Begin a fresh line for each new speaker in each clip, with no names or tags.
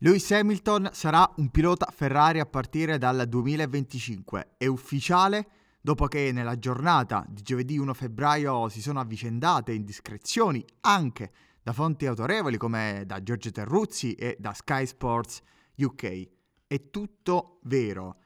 Lewis Hamilton sarà un pilota Ferrari a partire dal 2025. È ufficiale dopo che nella giornata di giovedì 1 febbraio si sono avvicendate indiscrezioni anche da fonti autorevoli come da Giorgio Terruzzi e da Sky Sports UK. È tutto vero.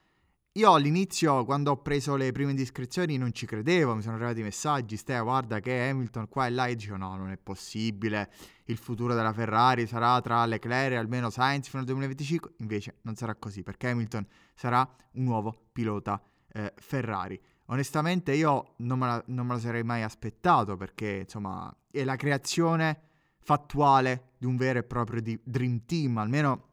Io all'inizio, quando ho preso le prime indiscrezioni, non ci credevo, mi sono arrivati messaggi, Stea, guarda che Hamilton qua e là, e dicevo no, non è possibile, il futuro della Ferrari sarà tra Leclerc e almeno Sainz fino al 2025, invece non sarà così, perché Hamilton sarà un nuovo pilota eh, Ferrari. Onestamente io non me, la, non me lo sarei mai aspettato, perché insomma è la creazione fattuale di un vero e proprio Dream Team, almeno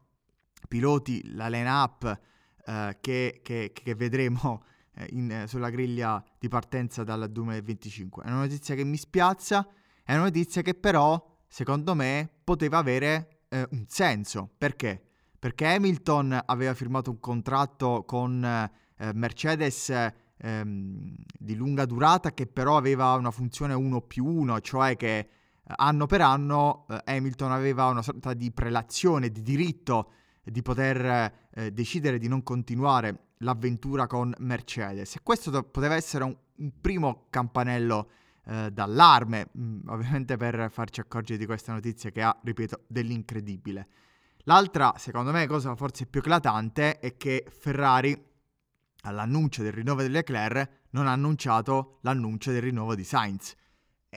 piloti, la line-up eh, che, che, che, vedremo eh, in, sulla griglia di partenza dal 2025. È una notizia che mi spiazza, è una notizia che però, secondo me, poteva avere eh, un senso. Perché? Perché Hamilton aveva firmato un contratto con eh, Mercedes ehm, di lunga durata che però aveva una funzione 1 più 1, cioè che eh, anno per anno eh, Hamilton aveva una sorta di prelazione, di diritto di poter eh, decidere di non continuare l'avventura con Mercedes. E questo do- poteva essere un, un primo campanello eh, d'allarme, mh, mm, ovviamente per farci accorgere di questa notizia che ha, ripeto, dell'incredibile. L'altra, secondo me, cosa forse più eclatante è che Ferrari, all'annuncio del rinnovo di Leclerc, non ha annunciato l'annuncio del rinnovo di Sainz,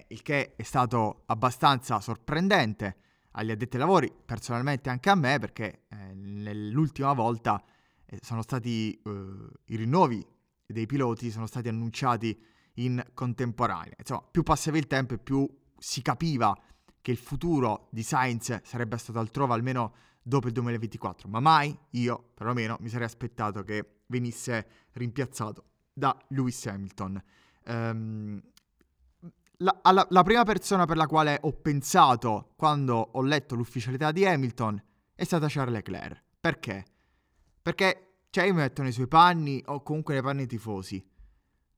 il che è stato abbastanza sorprendente agli addetti ai lavori, personalmente anche a me, perché eh, nell'ultima volta eh, sono stati eh, i rinnovi dei piloti sono stati annunciati in contemporanea. Insomma, più passava il tempo e più si capiva che il futuro di Sainz sarebbe stato altrove almeno dopo il 2024, ma mai io, perlomeno, mi sarei aspettato che venisse rimpiazzato da Lewis Hamilton. Um, la, alla, la prima persona per la quale ho pensato quando ho letto l'ufficialità di Hamilton è stata Charles Leclerc. Perché? Perché, cioè io mi metto nei suoi panni o comunque nei panni tifosi.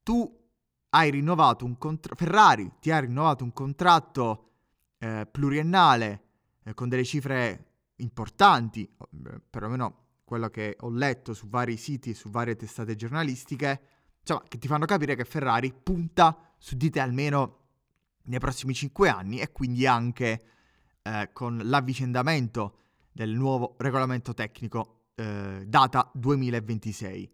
Tu hai rinnovato un contratto, Ferrari ti ha rinnovato un contratto eh, pluriennale eh, con delle cifre importanti, eh, perlomeno quello che ho letto su vari siti e su varie testate giornalistiche, insomma, che ti fanno capire che Ferrari punta su di te almeno nei prossimi 5 anni e quindi anche eh, con l'avvicendamento del nuovo regolamento tecnico eh, data 2026.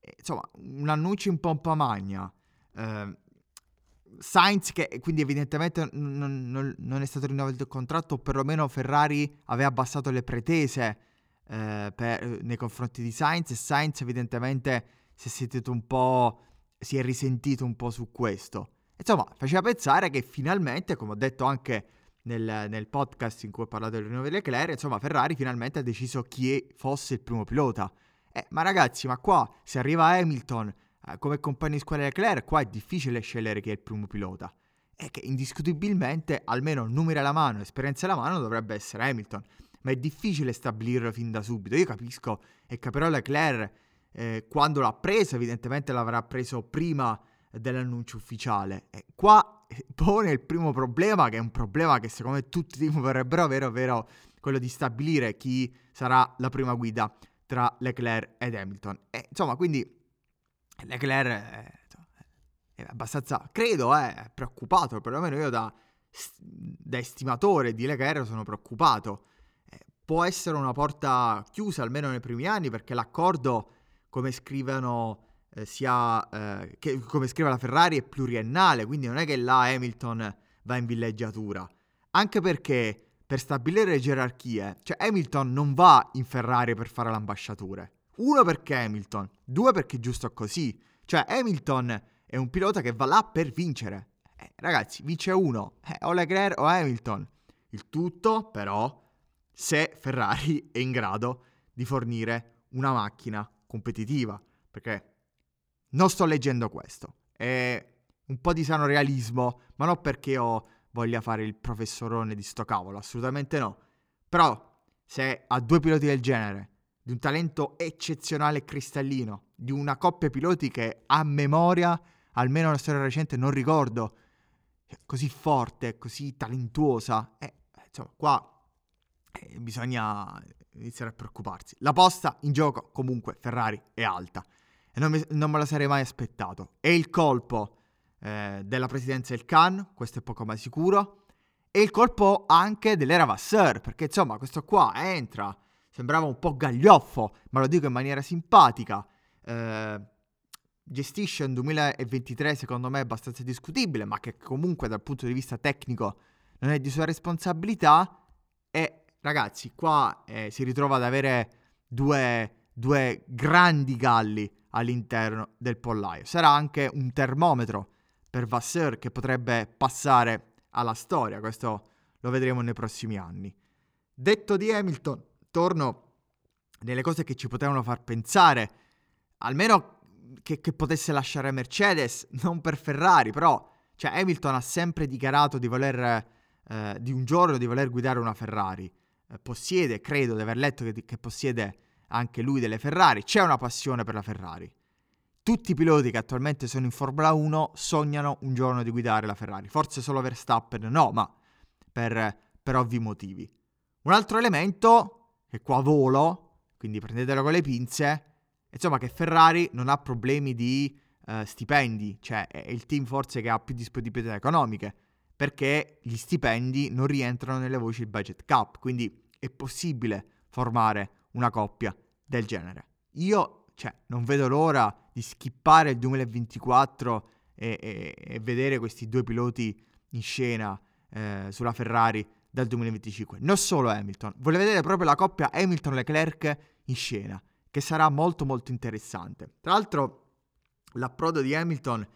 E, insomma, un annuncio in pompa magna. Eh, Sainz che quindi evidentemente non, non, non, è stato rinnovato il contratto, o perlomeno Ferrari aveva abbassato le pretese eh, per, nei confronti di Sainz e Sainz evidentemente si è sentito un po', si è risentito un po' su questo. Insomma, faceva pensare che finalmente, come ho detto anche nel, nel podcast in cui ho parlato del rinnovo di Leclerc, insomma, Ferrari finalmente ha deciso chi fosse il primo pilota. Eh, ma ragazzi, ma qua se arriva Hamilton eh, come compagno di squadra Leclerc, qua è difficile scegliere chi è il primo pilota. E che indiscutibilmente, almeno numeri alla mano, esperienza alla mano, dovrebbe essere Hamilton. Ma è difficile stabilirlo fin da subito. Io capisco e capirò Leclerc eh, quando l'ha preso, evidentemente l'avrà preso prima dell'annuncio ufficiale. E qua eh, pone il primo problema, che è un problema che secondo me tutti vorrebbero avere, ovvero quello di stabilire chi sarà la prima guida tra Leclerc ed Hamilton. E, insomma, quindi Leclerc è, è abbastanza, credo, eh, preoccupato, perlomeno io da, da estimatore di Leclerc sono preoccupato. Eh, può essere una porta chiusa almeno nei primi anni perché l'accordo, come scrivono eh, sia, eh, che, come scrive la Ferrari, è pluriennale, quindi non è che là Hamilton va in villeggiatura. Anche perché per stabilire le gerarchie, cioè Hamilton non va in Ferrari per fare l'ambasciatore. Uno perché Hamilton, due perché è giusto così. Cioè Hamilton è un pilota che va là per vincere. Eh, ragazzi, vince uno, eh, o Leclerc o Hamilton. Il tutto però se Ferrari è in grado di fornire una macchina competitiva. Perché non sto leggendo questo. È un po' di sano realismo, ma non perché io voglia fare il professorone di sto cavolo, assolutamente no. Però, se a due piloti del genere, di un talento eccezionale e cristallino, di una coppia piloti che a memoria, almeno nella storia recente, non ricordo, così forte, così talentuosa, eh, insomma, qua eh, bisogna iniziare a preoccuparsi. La posta in gioco comunque Ferrari è alta e non, mi, non me la sarei mai aspettato. È il colpo eh, della presidenza del Cannes, questo è poco ma sicuro, e il colpo anche dell'era Vasseur, perché insomma questo qua entra, sembrava un po' gaglioffo, ma lo dico in maniera simpatica. Eh, gestisce un 2023 secondo me abbastanza discutibile, ma che comunque dal punto di vista tecnico non è di sua responsabilità. E ragazzi, qua eh, si ritrova ad avere due, due grandi galli all'interno del pollaio. Sarà anche un termometro per Vasseur che potrebbe passare alla storia, questo lo vedremo nei prossimi anni. Detto di Hamilton, torno nelle cose che ci potevano far pensare, almeno che, che, potesse lasciare Mercedes, non per Ferrari, però cioè Hamilton ha sempre dichiarato di voler, eh, di un giorno di voler guidare una Ferrari. Eh, possiede, credo di aver letto che, che possiede anche lui delle Ferrari, c'è una passione per la Ferrari. Tutti i piloti che attualmente sono in Formula 1 sognano un giorno di guidare la Ferrari, forse solo Verstappen no, ma per, per ovvi motivi. Un altro elemento, che qua volo, quindi prendetelo con le pinze, insomma che Ferrari non ha problemi di uh, stipendi, cioè è il team forse che ha più disponibilità economiche, perché gli stipendi non rientrano nelle voci del budget cap, quindi è possibile formare una coppia del genere. Io, cioè, non vedo l'ora di skippare il 2024 e, e, e vedere questi due piloti in scena eh, sulla Ferrari dal 2025. Non solo Hamilton, voglio vedere proprio la coppia Hamilton-Leclerc in scena che sarà molto molto interessante. Tra l'altro l'approdo di Hamilton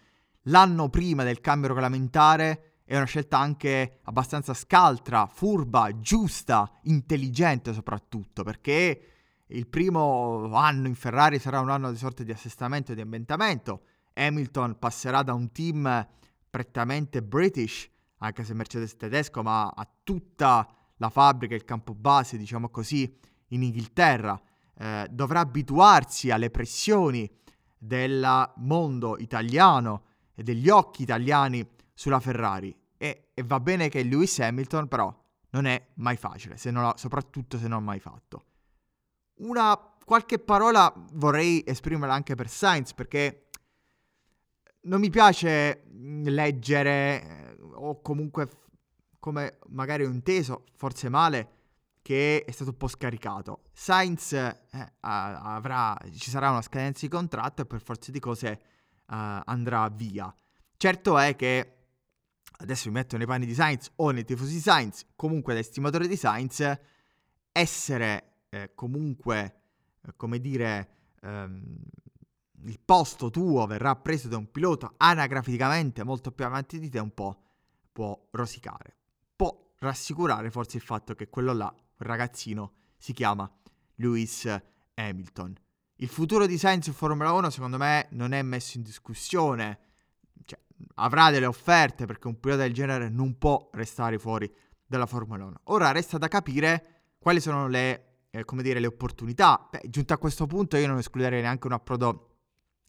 l'anno prima del cambio regolamentare è una scelta anche abbastanza scaltra, furba, giusta, intelligente soprattutto, perché il primo anno in Ferrari sarà un anno di sorta di assestamento e di ambientamento. Hamilton passerà da un team prettamente British, anche se Mercedes tedesco, ma a tutta la fabbrica, il campo base, diciamo così, in Inghilterra eh, dovrà abituarsi alle pressioni del mondo italiano e degli occhi italiani sulla Ferrari. E, e, va bene che Lewis Hamilton, però, non è mai facile, se non, soprattutto se non mai fatto. Una qualche parola vorrei esprimerla anche per Sainz, perché non mi piace leggere eh, o comunque, come magari ho inteso, forse male, che è stato un po' scaricato. Sainz eh, avrà, ci sarà una scadenza di contratto e per forza di cose eh, andrà via. Certo è che adesso mi metto nei panni di Sainz o nei tifosi di Sainz, comunque da estimatore di Sainz, essere eh, comunque, eh, come dire, ehm, il posto tuo verrà preso da un pilota anagraficamente molto più avanti di te un po' può rosicare. Può rassicurare forse il fatto che quello là ragazzino si chiama Lewis Hamilton. Il futuro di Sainz in Formula 1 secondo me non è messo in discussione, avrà delle offerte perché un pilota del genere non può restare fuori dalla Formula 1. Ora resta da capire quali sono le, eh, dire, le opportunità. Beh, giunto a questo punto io non escluderei neanche un approdo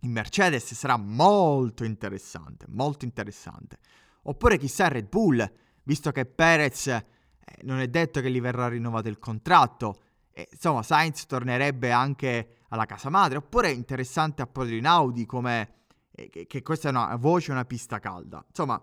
in Mercedes, sarà molto interessante, molto interessante. Oppure chissà Red Bull, visto che Perez eh, non è detto che gli verrà rinnovato il contratto. E, insomma, Sainz tornerebbe anche alla casa madre. Oppure è interessante approdo in Audi come che, che, questa è una voce, una pista calda. Insomma,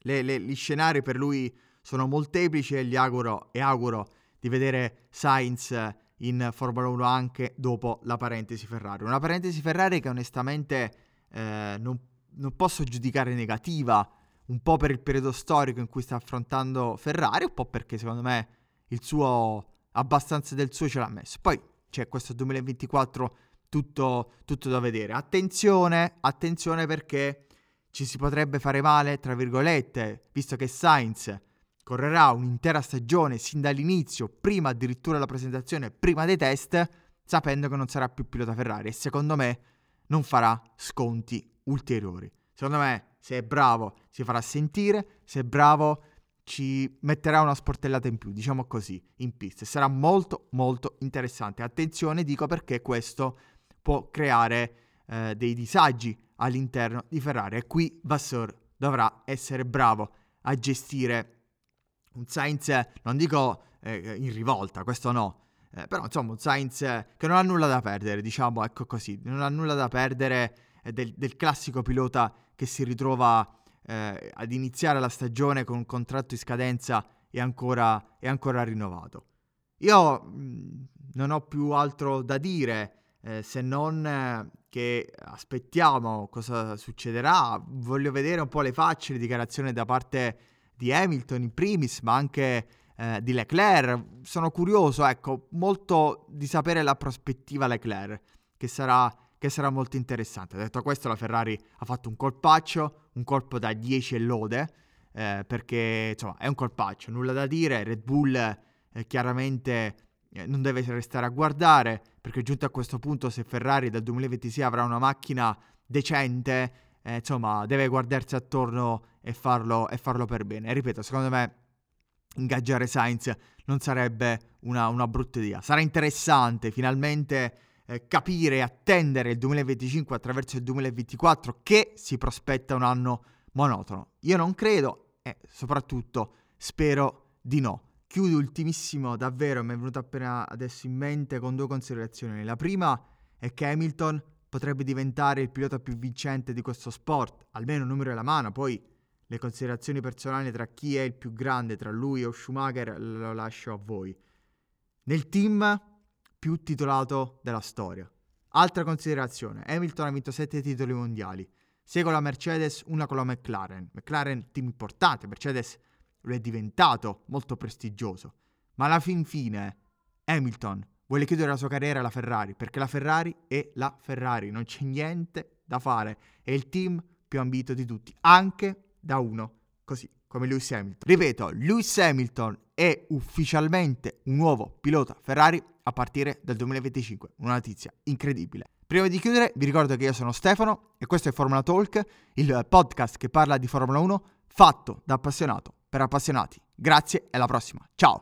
le, le, gli scenari per lui sono molteplici e gli auguro, e auguro di vedere Sainz in Formula 1 anche dopo la parentesi Ferrari. Una parentesi Ferrari che onestamente eh, non, non posso giudicare negativa un po' per il periodo storico in cui sta affrontando Ferrari, un po' perché secondo me il suo abbastanza del suo ce l'ha messo. Poi c'è questo 2024 tutto, tutto da vedere. Attenzione, attenzione perché ci si potrebbe fare male, tra virgolette, visto che Sainz correrà un'intera stagione sin dall'inizio, prima addirittura della presentazione, prima dei test, sapendo che non sarà più pilota Ferrari e secondo me non farà sconti ulteriori. Secondo me se è bravo si farà sentire, se è bravo ci metterà una sportellata in più, diciamo così, in pista. Sarà molto molto interessante. Attenzione, dico perché questo può creare eh, dei disagi all'interno di Ferrari e qui Vasseur dovrà essere bravo a gestire un Sainz, non dico eh, in rivolta, questo no. Eh, però insomma un Sainz che non ha nulla da perdere, diciamo, ecco così, non ha nulla da perdere del, del classico pilota che si ritrova eh, ad iniziare la stagione con un contratto in scadenza e ancora, e ancora rinnovato. Io mh, non ho più altro da dire eh, se non eh, che aspettiamo cosa succederà. Voglio vedere un po' le facce, le dichiarazioni da parte di Hamilton in primis, ma anche eh, di Leclerc. Sono curioso, ecco, molto di sapere la prospettiva Leclerc, che sarà, che sarà molto interessante. Detto questo, la Ferrari ha fatto un colpaccio, un colpo da 10 e lode, eh, perché insomma è un colpaccio, nulla da dire. Red Bull eh, chiaramente non deve restare a guardare, perché giunto a questo punto, se Ferrari dal 2026 avrà una macchina decente, eh, insomma, deve guardarsi attorno e farlo, e farlo per bene. E ripeto, secondo me ingaggiare Sainz non sarebbe una, una brutta idea. Sarà interessante finalmente eh, capire e attendere il 2025 attraverso il 2024 che si prospetta un anno monotono. Io non credo e soprattutto spero di no. Chiudo ultimissimo, davvero, mi è venuto appena adesso in mente con due considerazioni. La prima è che Hamilton potrebbe diventare il pilota più vincente di questo sport, almeno numero alla mano, poi le considerazioni personali tra chi è il più grande, tra lui o Schumacher, lo lascio a voi. Nel team più titolato della storia. Altra considerazione, Hamilton ha vinto 7 titoli mondiali, 6 con la Mercedes, una con la McLaren. McLaren team importante, Mercedes lo è diventato molto prestigioso. Ma alla fin fine Hamilton vuole chiudere la sua carriera alla Ferrari, perché la Ferrari è la Ferrari, non c'è niente da fare, è il team più ambito di tutti, anche da uno così come Lewis Hamilton. Ripeto, Lewis Hamilton è ufficialmente un nuovo pilota Ferrari a partire dal 2025, una notizia incredibile. Prima di chiudere vi ricordo che io sono Stefano e questo è Formula Talk, il podcast che parla di Formula 1 fatto da appassionato per appassionati. Grazie e alla prossima. Ciao!